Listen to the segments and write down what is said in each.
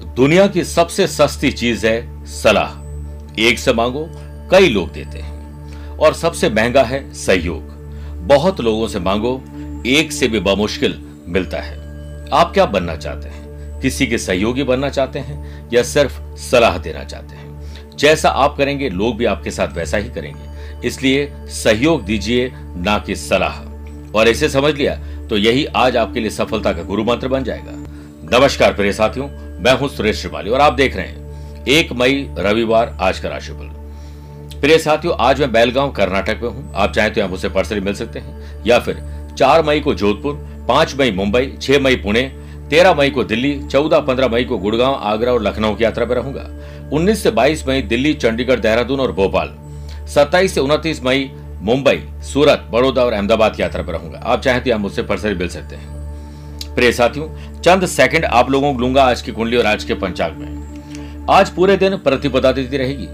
दुनिया की सबसे सस्ती चीज़ है सलाह। एक से मांगो, कई लोग देते हैं। और सबसे महँगा है सहयोग। बहुत लोगों से मांगो, एक से भी बमुश्किल मिलता है। आप क्या बनना चाहते हैं? किसी के सहयोगी बनना चाहते हैं या सिर्फ़ सलाह देना चाहते हैं? जैसा आप करेंगे, लोग भी आपके साथ वैसा ही करेंगे। इसलिए सहयोग दीजिए, ना कि सलाह। और इसे समझ लिया तो यही आज आपके लिए सफलता का गुरु मंत्र बन जाएगा। नमस्कार प्रिय साथियों मैं हूँ सुरेश श्रीमाली और आप देख रहे हैं। एक मई, रविवार, आज का राशिफल। प्रिय साथियों, आज मैं बेलगांव, कर्नाटक में हूँ। आप चाहें तो यहाँ मुझसे पर्सनली मिल सकते हैं। या फिर चार मई को जोधपुर, पाँच मई मुंबई, छह मई पुणे, तेरह मई को दिल्ली, चौदह पंद्रह मई को गुड़गांव, आगरा और लखनऊ की यात्रा पर रहूँगा। उन्नीस से बाईस मई दिल्ली, चंडीगढ़, देहरादून और भोपाल। सत्ताईस से उनतीस मई मुंबई, सूरत, बड़ौदा और अहमदाबाद की यात्रा पर रहूँगा। आप चाहें तो यहाँ मुझसे पर्सनली मिल सकते हैं। प्रिय साथियों, चंद सेकंड आप लोगों को लूँगा आज की कुंडली और आज के पंचांग में। आज पूरे दिन प्रतिपदा तिथि रहेगी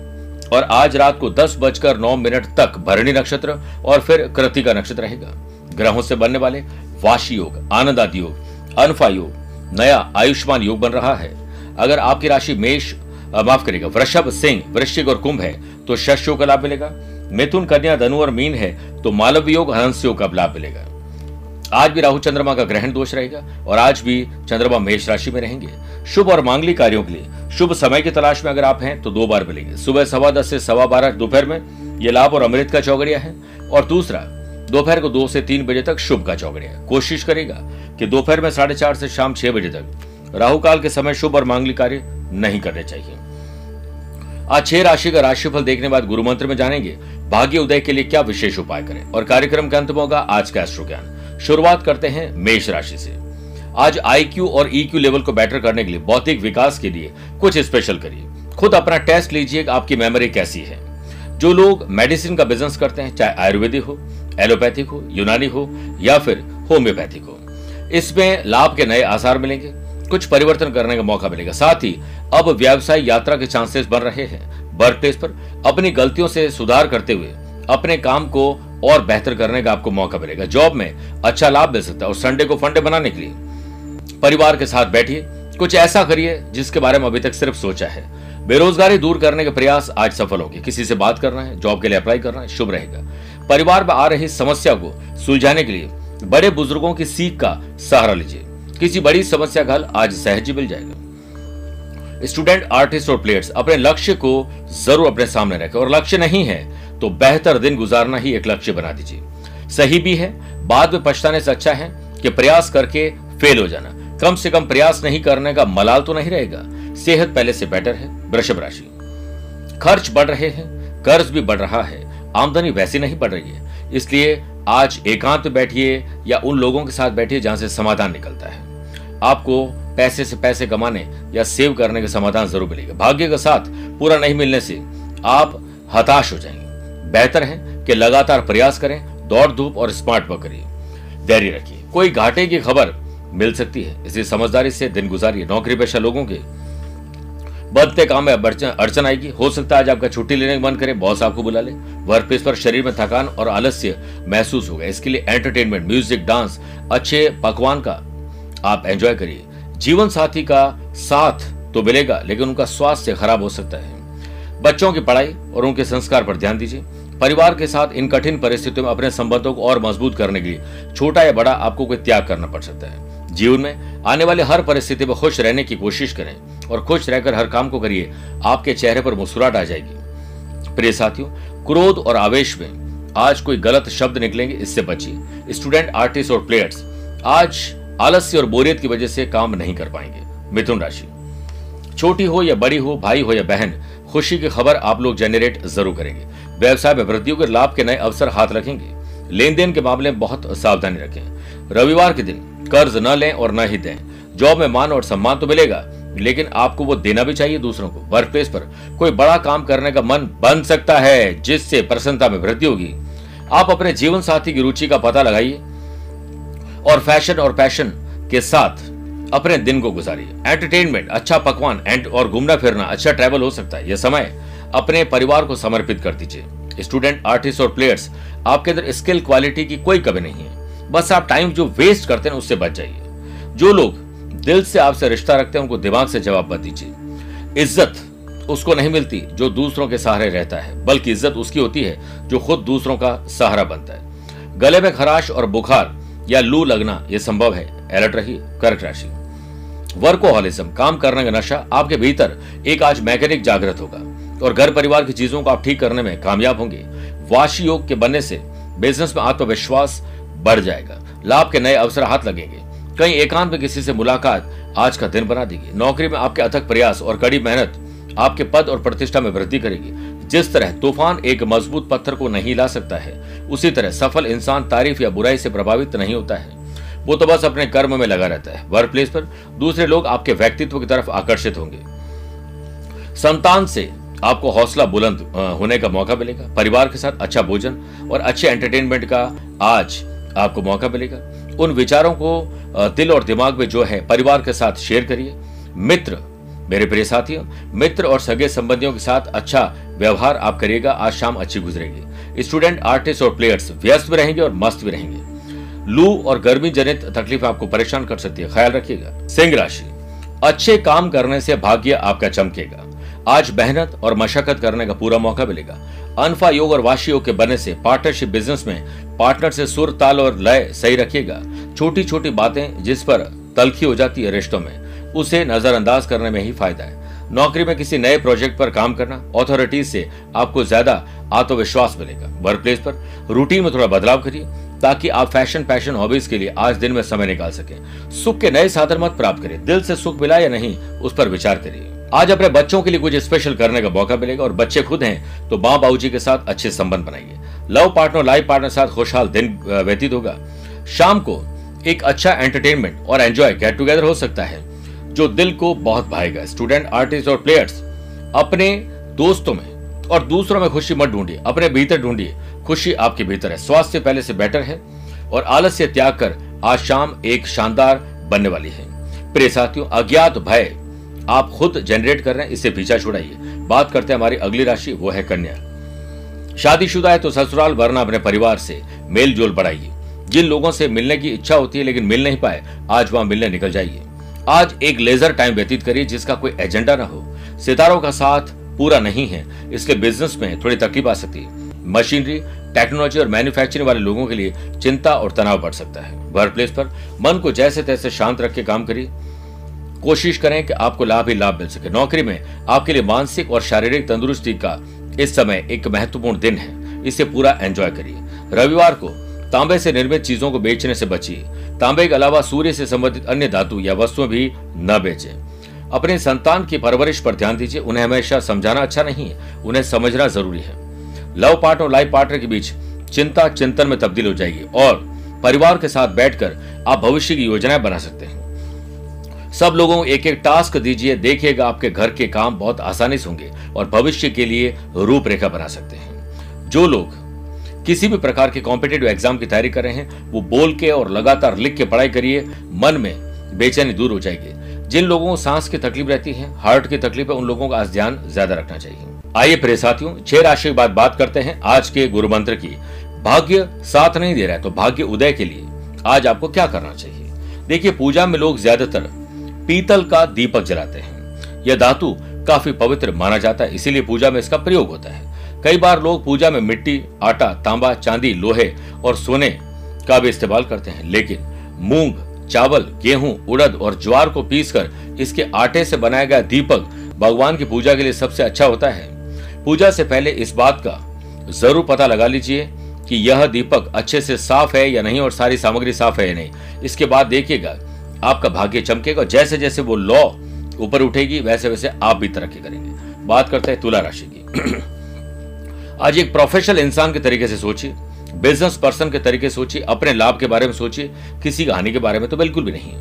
और आज रात को दस बजकर नौ मिनट तक भरणी नक्षत्र और फिर कृतिका नक्षत्र रहेगा। ग्रहों से बनने वाले वाशी योग आनंद आदि योग, अनफा योग, नया आयुष्मान योग बन रहा है। अगर आपकी राशि मेष माफ़ करेगा वृषभ, सिंह, वृश्चिक और कुंभ है तो शश का लाभ मिलेगा। मिथुन, कन्या, धनु और मीन है तो मालव योग, हंस योग का लाभ मिलेगा। आज भी राहु चंद्रमा का ग्रहण दोष रहेगा और आज भी चंद्रमा मेष राशि में रहेंगे। शुभ और मांगलिक कार्यों के लिए, शुभ समय की तलाश में अगर आप हैं तो दो बार मिलेंगे। सुबह सवा दस से सवा बारह, दोपहर में ये लाभ और अमृत का चौगड़िया है। और दूसरा, दोपहर को दो से तीन बजे तक शुभ का चौगड़िया कोशिश करेगा कि दोपहर में साढ़े चार से शाम छह बजे तक राहु काल के समय शुभ और मांगलिक कार्य नहीं करने चाहिए। आज छह राशि का राशिफल देखने बाद गुरु मंत्र में जानेंगे, भाग्य उदय के लिए क्या विशेष उपाय करें? और कार्यक्रम के अंत में होगा आज का एस्ट्रो ज्ञान शुरुआत करते हैं मेष राशि से। आज आईक्यू और ईक्यू e लेवल को बेटर करने के लिए भौतिक विकास के लिए कुछ स्पेशल करिए। खुद अपना टेस्ट लीजिए आपकी मेमोरी कैसी है। जो लोग मेडिसिन का बिज़नेस करते हैं, चाहे आयुर्वेदिक हो एलोपैथिक हो, यूनानी हो, या फिर होम्योपैथिक हो, इसमें लाभ के नए आसार मिलेंगे, कुछ परिवर्तन करने का मौका मिलेगा। साथ ही अब व्यवसाय यात्रा के चांसेस बन रहे हैं। वर्क प्लेस पर अपनी गलतियों से सुधार करते हुए अपने काम को और बेहतर करने का आपको मौका मिलेगा। जॉब में अच्छा लाभ मिल सकता है और संडे को फंडे बनाने के लिए। परिवार के साथ बैठिए, कुछ ऐसा करिए जिसके बारे में अभी तक सिर्फ़ सोचा है। बेरोजगारी दूर करने के प्रयास आज सफल होगी। किसी से बात करना है, जॉब के लिए अप्लाई करना है, शुभ रहेगा। परिवार में आ रही समस्या को सुलझाने के लिए बड़े बुज़ुर्गों की सीख का सहारा लीजिए। किसी बड़ी समस्या का हल आज सहज मिल जाएगा। स्टूडेंट आर्टिस्ट और प्लेयर्स अपने लक्ष्य को ज़रूर अपने सामने रखें। और लक्ष्य नहीं है तो बेहतर दिन गुजारना ही एक लक्ष्य बना दीजिए। सही भी है, बाद में पछताने से अच्छा है कि प्रयास करके फेल हो जाना। कम से कम प्रयास नहीं करने का मलाल तो नहीं रहेगा। सेहत पहले से बेटर है, वृषभ राशि। खर्च बढ़ रहे हैं, कर्ज भी बढ़ रहा है, आमदनी वैसी नहीं बढ़ रही है। इसलिए आज एकांत बैठिए या उन लोगों के साथ बैठिए जहाँ से समाधान निकलता है। आपको पैसे से पैसे कमाने या सेव करने का समाधान ज़रूर मिलेगा। भाग्य का साथ पूरा नहीं मिलने से आप हताश हो जाएँगे। बेहतर है कि लगातार प्रयास करें, दौड़ धूप और स्मार्ट वर्क करिए। धैर्य रखिए। कोई घाटे की खबर मिल सकती है, इसलिए समझदारी से दिन गुजारिए। नौकरी पेशा लोगों के बढ़ते काम में अड़चन आएगी। हो सकता है आज आपका छुट्टी लेने का मन करे, बॉस आपको बुला ले। वर्क प्लेस पर शरीर में थकान और आलस्य महसूस होगा। इसके लिए एंटरटेनमेंट, म्यूज़िक, डांस, अच्छे पकवान का आप एंजॉय करिए। जीवन साथी का साथ तो मिलेगा, लेकिन उनका स्वास्थ्य खराब हो सकता है। बच्चों की पढ़ाई और उनके संस्कार पर ध्यान दीजिए। परिवार के साथ इन कठिन परिस्थितियों में अपने संबंधों को और मज़बूत करने के लिए छोटा या बड़ा आपको कोई त्याग करना पड़ सकता है। जीवन में आने वाले हर परिस्थिति में खुश रहने की कोशिश करें और खुश रहकर हर काम को करिए। आपके चेहरे पर मुस्कुराहट आ जाएगी। प्रिय साथियों, क्रोध और आवेश में आज कोई गलत शब्द निकलेंगे, इससे बचिए। स्टूडेंट, आर्टिस्ट और प्लेयर्स, आज आलस्य और बोरियत की वजह से काम नहीं कर पाएँगे। मिथुन राशि। छोटी हो या बड़ी हो, भाई हो या बहन खुशी की खबर आप लोग जनरेट ज़रूर करेंगे। व्यवसाय में वृद्धियों के लाभ के नए अवसर हाथ रखेंगे। लेन देन के मामले में बहुत सावधानी रखें। रविवार के दिन कर्ज न लें और न ही दें। जॉब में मान और सम्मान तो मिलेगा, लेकिन आपको वो देना भी चाहिए दूसरों को। वर्क प्लेस पर कोई बड़ा काम करने का मन बन सकता है, जिससे प्रसन्नता में वृद्धि होगी। आप अपने जीवन साथी की रुचि का पता लगाइए और फ़ैशन और पैशन के साथ अपने दिन को गुजारिए। एंटरटेनमेंट अच्छा पकवान एंड और घूमना फिरना अच्छा ट्रैवल हो सकता है। यह समय अपने परिवार को समर्पित कर दीजिए। स्टूडेंट आर्टिस्ट और प्लेयर्स आपके अंदर स्किल क्वालिटी की कोई कमी नहीं है। बस आप टाइम जो वेस्ट करते हैं, उससे बच जाइए। जो लोग दिल से आपसे रिश्ता रखते हैं, उनको दिमाग से जवाब मत दीजिए। इज़्ज़त उसको नहीं मिलती जो दूसरों के सहारे रहता है, बल्कि इज़्ज़त उसकी होती है जो खुद दूसरों का सहारा बनता है। गले में खराश और बुखार या लू लगना यह संभव है। अलर्ट रहिए, कर्क राशि। वर्कोहॉलिज्म, काम करने का नशा आपके भीतर एक आज मैकेनिक जागृत होगा और घर परिवार की चीज़ों को आप ठीक करने में कामयाब होंगे। वाशी योग के बनने से बिज़नेस में आत्मविश्वास बढ़ जाएगा। लाभ के नए अवसर हाथ लगेंगे। कहीं एकांत में किसी से मुलाकात आज का दिन बना देगी। नौकरी में आपके अथक प्रयास और कड़ी मेहनत आपके पद और प्रतिष्ठा में वृद्धि करेगी। जिस तरह तूफ़ान एक मज़बूत पत्थर को नहीं ला सकता है, उसी तरह सफल इंसान तारीफ़ या बुराई से प्रभावित नहीं होता है। वो तो बस अपने कर्म में लगा रहता है। वर्क प्लेस पर दूसरे लोग आपके व्यक्तित्व की तरफ़ आकर्षित होंगे। संतान से आपको हौसला बुलंद होने का मौका मिलेगा। परिवार के साथ अच्छा भोजन और अच्छे एंटरटेनमेंट का आज आपको मौका मिलेगा। उन विचारों को दिल और दिमाग में जो है, परिवार के साथ शेयर करिए। मित्र, मेरे प्रिय साथियों, मित्र और सगे संबंधियों के साथ अच्छा व्यवहार आप करिएगा। आज शाम अच्छी गुजरेगी। स्टूडेंट आर्टिस्ट और प्लेयर्स व्यस्त भी रहेंगे और मस्त भी रहेंगे। लू और गर्मी जनित तकलीफ़ आपको परेशान कर सकती है। ख्याल रखिएगा। सिंह राशि। अच्छे काम करने से भाग्य आपका चमकेगा। आज मेहनत और मशक्कत करने का पूरा मौका मिलेगा। अनफा योग और वाशी योग के बनने से पार्टनरशिप बिज़नेस में पार्टनर से सुर, ताल और लय सही रखिएगा। छोटी छोटी बातें जिस पर तलखी हो जाती है रिश्तों में, उसे नजरअंदाज करने में ही फ़ायदा है। नौकरी में किसी नए प्रोजेक्ट पर काम करना अथॉरिटीज से आपको ज़्यादा आत्मविश्वास मिलेगा। वर्क प्लेस पर रूटीन में थोड़ा बदलाव करिए। ताकि आप फ़ैशन पैशन हॉबीज के लिए आज दिन में समय निकाल सके। सुख के नए साधन मत प्राप्त करें दिल से सुख मिला या नहीं, उस पर विचार करिए। आज अपने बच्चों के लिए कुछ स्पेशल करने का मौका मिलेगा और बच्चे खुद हैं तो माँ बाबू के साथ अच्छे संबंध बनाइए। लव पार्टनर लाइफ पार्टनर साथ खुशहाल दिन व्यतीत होगा। शाम को एक अच्छा एंटरटेनमेंट और एंजॉय गेट टुगेदर हो सकता है, जो दिल को बहुत भाएगा। स्टूडेंट आर्टिस्ट और प्लेयर्स अपने दोस्तों में और दूसरों में खुशी मत ढूंढिए, अपने भीतर ढूंढिए। खुशी आपके भीतर है। स्वास्थ्य पहले से बेटर है और आलस्य त्याग कर आज शाम एक शानदार बनने वाली है। प्रिय साथियों, अज्ञात भय आप खुद जनरेट कर रहे हैं इससे पीछा छुड़ाइए। बात करते हैं हमारी अगली राशि, वो है कन्या। शादीशुदा है तो ससुराल, वरना अपने परिवार से मेल जोल बढ़ाइए। जिन लोगों से मिलने की इच्छा होती है लेकिन मिल नहीं पाए, आज वहाँ मिलने निकल जाइए। आज एक लेजर टाइम व्यतीत करिए जिसका कोई एजेंडा ना हो। सितारों का साथ पूरा नहीं है इसलिए बिज़नेस में थोड़ी तकलीफ़ आ सकती है। मशीनरी, टेक्नोलॉजी और मैन्युफैक्चरिंग वाले लोगों के लिए चिंता और तनाव बढ़ सकता है। वर्क प्लेस पर मन को जैसे तैसे शांत रख के काम करिए। कोशिश करें कि आपको लाभ ही लाभ मिल सके। नौकरी में आपके लिए मानसिक और शारीरिक तंदुरुस्ती का इस समय एक महत्वपूर्ण दिन है। इसे पूरा एंजॉय करिए। रविवार को तांबे से निर्मित चीज़ों को बेचने से बचिए। तांबे के अलावा सूर्य से संबंधित अन्य धातु या वस्तुएँ भी न बेचें। अपने संतान की परवरिश पर ध्यान दीजिए। उन्हें हमेशा समझाना अच्छा नहीं है। उन्हें समझना ज़रूरी है। लव पार्टनर और लाइफ पार्टनर के बीच चिंता चिंतन में तब्दील हो जाएगी और परिवार के साथ बैठकर आप भविष्य की योजनाएँ बना सकते हैं। सब लोगों को एक एक टास्क दीजिए, देखिएगा आपके घर के काम बहुत आसानी से होंगे और भविष्य के लिए रूपरेखा बना सकते हैं। जो लोग किसी भी प्रकार के कॉम्पिटेटिव एग्ज़ाम की तैयारी कर रहे हैं, वो बोल के और लगातार लिख के पढ़ाई करिए, मन में बेचैनी दूर हो जाएगी। जिन लोगों को सांस की तकलीफ़ रहती है हार्ट की तकलीफ़ है, उन लोगों का आज ध्यान ज़्यादा रखना चाहिए। आइए प्रिय साथियों, छह राशि के बाद बात करते हैं आज के गुरु मंत्र की। भाग्य साथ नहीं दे रहा है तो भाग्य उदय के लिए आज आपको क्या करना चाहिए? देखिए, पूजा में लोग ज़्यादातर पीतल का दीपक जलाते हैं। यह धातु काफ़ी पवित्र माना जाता है, इसीलिए पूजा में इसका प्रयोग होता है। कई बार लोग पूजा में मिट्टी, आटा, तांबा, चांदी, लोहे और सोने का भी इस्तेमाल करते हैं, लेकिन मूंग, चावल, गेहूँ, उड़द और ज्वार को पीसकर इसके आटे से बनाया गया दीपक भगवान की पूजा के लिए सबसे अच्छा होता है। पूजा से पहले इस बात का ज़रूर पता लगा लीजिए कि यह दीपक अच्छे से साफ़ है या नहीं और सारी सामग्री साफ़ है या नहीं। इसके बाद देखिएगा, आपका भाग्य चमकेगा जैसे जैसे वो लॉ ऊपर उठेगी, वैसे वैसे आप भी तरक्की करेंगे। बात करते हैं तुला राशि की। आज एक प्रोफेशनल इंसान के तरीके से सोचिए बिज़नेस पर्सन के तरीके से सोचिए, अपने लाभ के बारे में सोचिए, किसी की हानि के बारे में तो बिल्कुल भी नहीं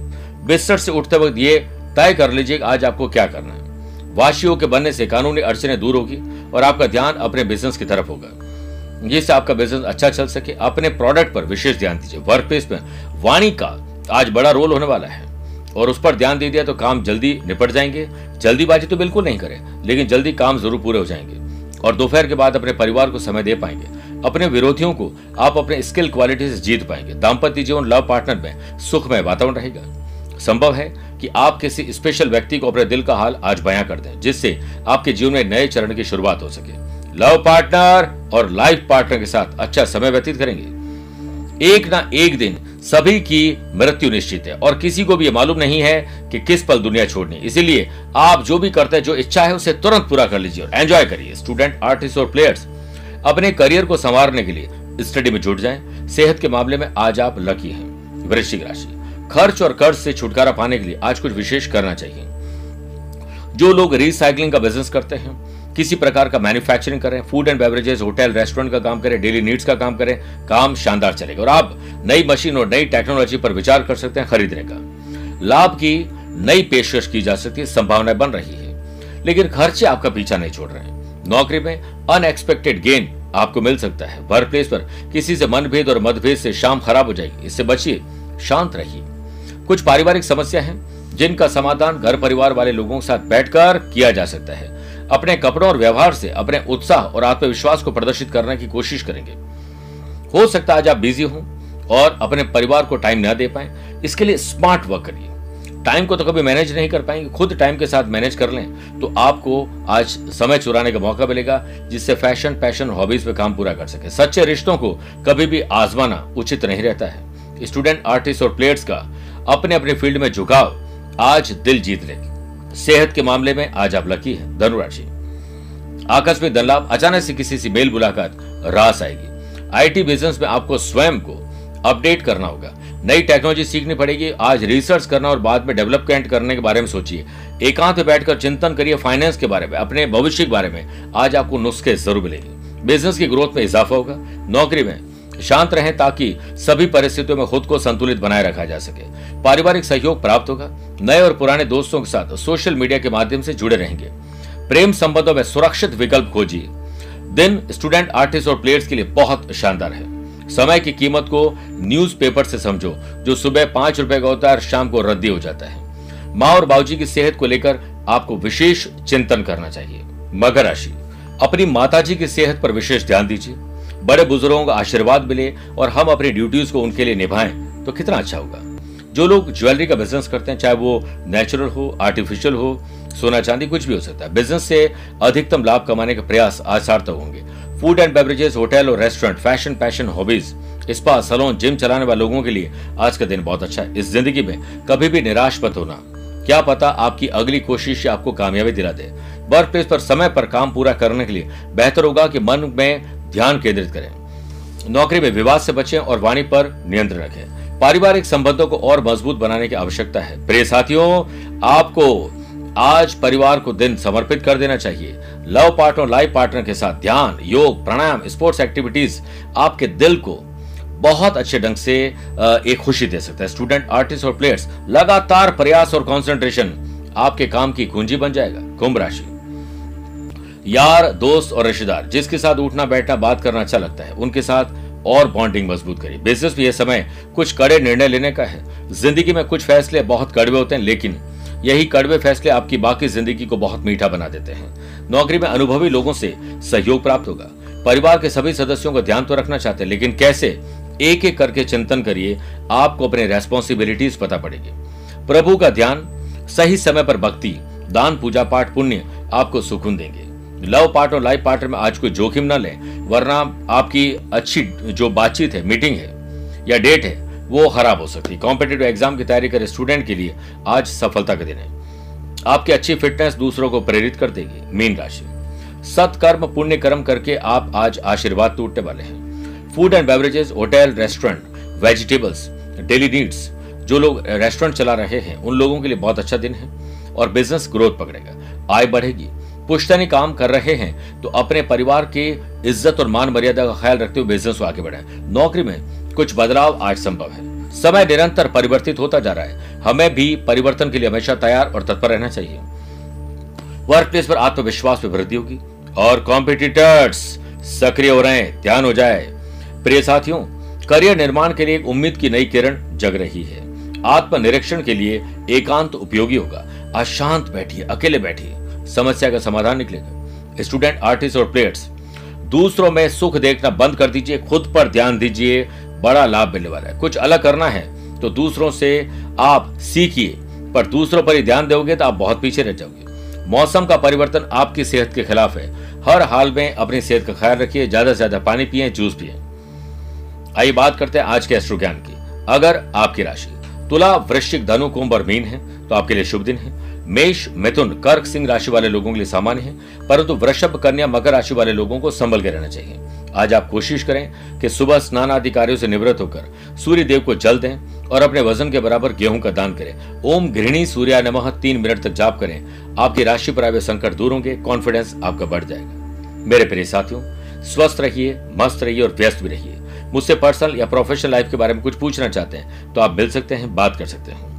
बिस्तर से उठते वक्त ये तय कर लीजिए आज आपको क्या करना है। वाशियों के बनने से कानूनी अड़चने दूर होगी और आपका ध्यान अपने बिज़नेस की तरफ़ होगा। जिससे आपका बिज़नेस अच्छा चल सके। अपने प्रोडक्ट पर विशेष ध्यान दीजिए। वर्क प्लेस में वाणी का आज बड़ा रोल होने वाला है। और उस पर ध्यान दे दिया तो काम जल्दी निपट जाएँगे। जल्दीबाजी तो बिल्कुल नहीं करें, लेकिन जल्दी काम ज़रूर पूरे हो जाएँगे। और दोपहर के बाद अपने परिवार को समय दे पाएँगे। अपने विरोधियों को आप अपने स्किल क्वालिटी से जीत पाएँगे। दाम्पत्य जीवन लव पार्टनर में सुखमय वातावरण रहेगा। संभव है कि आप किसी स्पेशल व्यक्ति को अपने दिल का हाल आज बयां कर दें, जिससे आपके जीवन में नए चरण की शुरुआत हो सके। लव पार्टनर और लाइफ पार्टनर के साथ अच्छा समय व्यतीत करेंगे। एक ना एक दिन सभी की मृत्यु निश्चित है और किसी को भी ये मालूम नहीं है कि किस पल दुनिया छोड़नी। इसीलिए आप जो भी करते हैं, जो इच्छा है, उसे तुरंत पूरा कर लीजिए और एंजॉय करिए। स्टूडेंट आर्टिस्ट और प्लेयर्स अपने करियर को संवारने के लिए स्टडी में जुट जाएँ। सेहत के मामले में आज आप लकी हैं। वृश्चिक राशि। खर्च और कर्ज से छुटकारा पाने के लिए आज कुछ विशेष करना चाहिए। जो लोग रिसाइकलिंग का बिज़नेस करते हैं, किसी प्रकार का मैन्युफैक्चरिंग करें food and beverages hotel restaurant का काम करें डेली नीड्स का काम करें, काम शानदार चलेगा। और आप नई मशीन और नई टेक्नोलॉजी पर विचार कर सकते हैं खरीदने का। लाभ की नई पेशकश की जा सकती है, संभावनाएँ बन रही है। लेकिन खर्चे आपका पीछा नहीं छोड़ रहे हैं। नौकरी में अनएक्सपेक्टेड गेन आपको मिल सकता है। वर्क प्लेस पर किसी से मनभेद और मतभेद से शाम खराब हो जाएगी। इससे बचिए, शांत रहिए। कुछ पारिवारिक समस्या है, जिनका समाधान घर परिवार वाले लोगों के साथ बैठकर किया जा सकता है। अपने कपड़ों और व्यवहार से, अपने उत्साह और आत्मविश्वास को प्रदर्शित करने की कोशिश करेंगे। हो सकता है आज आप बिज़ी हो और अपने परिवार को टाइम न दे पाए। इसके लिए स्मार्ट वर्क करिए। टाइम को तो कभी मैनेज नहीं कर पाएँगे। खुद टाइम के साथ मैनेज कर लें तो आपको आज समय चुराने का मौका मिलेगा, जिससे फ़ैशन, पैशन हॉबीज पे काम पूरा कर सके। सच्चे रिश्तों को कभी भी आजमाना उचित नहीं रहता है। स्टूडेंट, आर्टिस्ट और प्लेयर्स का अपने अपने फ़ील्ड में झुकाव, आज दिल जीत लेगी। सेहत के मामले में आज आप लकी है, धनुराशि। आकस्मिक धन लाभ अचानक से किसी से मेल मुलाकात, रास आएगी। आईटी बिज़नेस में आपको स्वयं को अपडेट करना होगा। नई टेक्नोलॉजी सीखनी पड़ेगी, आज रिसर्च करना और बाद में डेवलपमेंट करने के बारे में सोचिए। एकांत में बैठकर चिंतन करिए फाइनेंस के बारे में, अपने भविष्य के बारे में, आज आपको नुस्खे ज़रूर मिलेंगे। बिज़नेस की ग्रोथ में इजाफा होगा, नौकरी में शांत रहें ताकि सभी परिस्थितियों में खुद को संतुलित बनाए रखा जा सके। पारिवारिक सहयोग प्राप्त होगा। नए और पुराने दोस्तों के साथ सोशल मीडिया के माध्यम से जुड़े रहेंगे। प्रेम संबंधों में सुरक्षित विकल्प खोजिए। दिन स्टूडेंट, आर्टिस्ट और प्लेयर्स के लिए बहुत शानदार है। समय की कीमत को न्यूज़पेपर से समझो, जो सुबह पाँच रुपए का होता है और शाम को रद्दी हो जाता है। माँ और बाबूजी की सेहत को लेकर आपको विशेष चिंतन करना चाहिए। मकर राशि। अपनी माताजी की सेहत पर विशेष ध्यान दीजिए। बड़े बुज़ुर्गों का आशीर्वाद मिले और हम अपनी ड्यूटीज़ को उनके लिए निभाएँ तो कितना अच्छा होगा। जो लोग ज्वेलरी का बिज़नेस करते हैं, चाहे वो नेचुरल हो आर्टिफिशियल हो, सोना चांदी, कुछ भी हो सकता है बिज़नेस से अधिकतम लाभ कमाने के प्रयास आसार होंगे। फ़ूड एंड बेवरेजेस होटल और restaurant fashion passion hobbies spa salon gym चलाने वाले लोगों के लिए आज का दिन बहुत अच्छा है। इस ज़िंदगी में कभी भी निराश मत होना। क्या पता आपकी अगली कोशिश आपको कामयाबी दिला दे। वर्क प्लेस पर समय पर काम पूरा करने के लिए बेहतर होगा कि मन में ध्यान केंद्रित करें। नौकरी में विवाद से बचें और वाणी पर नियंत्रण रखें। पारिवारिक संबंधों को और मज़बूत बनाने की आवश्यकता है। प्रिय साथियों, आपको आज परिवार को दिन समर्पित कर देना चाहिए। लव पार्टनर, लाइफ पार्टनर के साथ ध्यान, योग, प्राणायाम, स्पोर्ट्स एक्टिविटीज़ आपके दिल को बहुत अच्छे ढंग से एक खुशी दे सकता है। स्टूडेंट, आर्टिस्ट और प्लेयर्स, लगातार प्रयास और कंसंट्रेशन आपके काम की कुंजी बन जाएगा। कुंभ राशि। यार, दोस्त और रिश्तेदार, जिसके साथ उठना बैठना, बात करना अच्छा लगता है, उनके साथ और बॉन्डिंग मज़बूत करिए। बिज़नेस में यह समय कुछ कड़े निर्णय लेने का है। ज़िंदगी में कुछ फैसले बहुत कड़वे होते हैं, लेकिन यही कड़वे फैसले आपकी बाकी ज़िंदगी को बहुत मीठा बना देते हैं। नौकरी में अनुभवी लोगों से सहयोग प्राप्त होगा। परिवार के सभी सदस्यों का ध्यान तो रखना चाहते हैं, लेकिन कैसे? एक एक करके चिंतन करिए, आपको अपने रेस्पॉन्सिबिलिटीज पता पड़ेगी। प्रभु का ध्यान सही समय पर भक्ति, दान, पूजा पाठ, पुण्य आपको सुकून देंगे। लव पार्ट और लाइफ पार्टनर में आज कोई जोखिम ना लें, वरना आपकी अच्छी जो बातचीत है, मीटिंग है, या डेट है, वो खराब हो सकती है। कॉम्पिटेटिव एग्ज़ाम की तैयारी करे स्टूडेंट के लिए आज सफलता का दिन है। आपकी अच्छी फिटनेस दूसरों को प्रेरित कर देगी, मीन राशि। सत्कर्म पुण्य कर्म करके आप आज आशीर्वाद टूटने वाले हैं। Food and beverages hotel restaurant vegetables daily needs जो लोग रेस्टोरेंट चला रहे हैं, उन लोगों के लिए बहुत अच्छा दिन है और बिज़नेस ग्रोथ पकड़ेगा। आय बढ़ेगी पुश्तनी काम कर रहे हैं तो अपने परिवार के इज़्ज़त और मान मर्यादा का ख्याल रखते हुए बिज़नेस को आगे बढ़ाएँ। नौकरी में कुछ बदलाव आज संभव है। समय निरंतर परिवर्तित होता जा रहा है। हमें भी परिवर्तन के लिए हमेशा तैयार और तत्पर रहना चाहिए। वर्क प्लेस पर आत्मविश्वास में वृद्धि होगी और कॉम्पिटिटर्स सक्रिय हो रहे हैं। ध्यान हो जाए। प्रिय साथियों, करियर निर्माण के लिए एक उम्मीद की नई किरण जग रही है। आत्मनिरीक्षण के लिए एकांत उपयोगी होगा। अशांत बैठिए, अकेले बैठिए। समस्या का समाधान निकलेगा स्टूडेंट, आर्टिस्ट और प्लेयर्स, दूसरों में सुख देखना बंद कर दीजिए, खुद पर ध्यान दीजिए, बड़ा लाभ मिलने वाला है। कुछ अलग करना है तो दूसरों से आप सीखिए, पर दूसरों पर ही ध्यान दोगे तो आप बहुत पीछे रह जाओगे। मौसम का परिवर्तन आपकी सेहत के खिलाफ है। हर हाल में अपनी सेहत का ख्याल रखिए, ज़्यादा से ज़्यादा पानी पिए, जूस पिए। आइए बात करते हैं आज के अश्रु ज्ञान की। अगर आपकी राशि तुला वृश्चिक धनु, कुंभ और मीन है तो आपके लिए शुभ दिन है। मेष, मिथुन, कर्क, सिंह राशि वाले लोगों के लिए सामान्य है, परंतु वृषभ, कन्या, मकर राशि वाले लोगों को संभल के रहना चाहिए। आज आप कोशिश करें कि सुबह स्नान आदि कार्यों से निवृत्त होकर सूर्य देव को जल दें और अपने वज़न के बराबर गेहूँ का दान करें। ओम गृहिणी सूर्या नमः, तीन मिनट तक जाप करें। आपकी राशि पर आए संकट दूर होंगे कॉन्फिडेंस आपका बढ़ जाएगा। मेरे प्रिय साथियों, स्वस्थ रहिए, मस्त रहिए और व्यस्त भी रहिए। मुझसे पर्सनल या प्रोफेशनल लाइफ के बारे में कुछ पूछना चाहते हैं तो आप मिल सकते हैं, बात कर सकते हैं।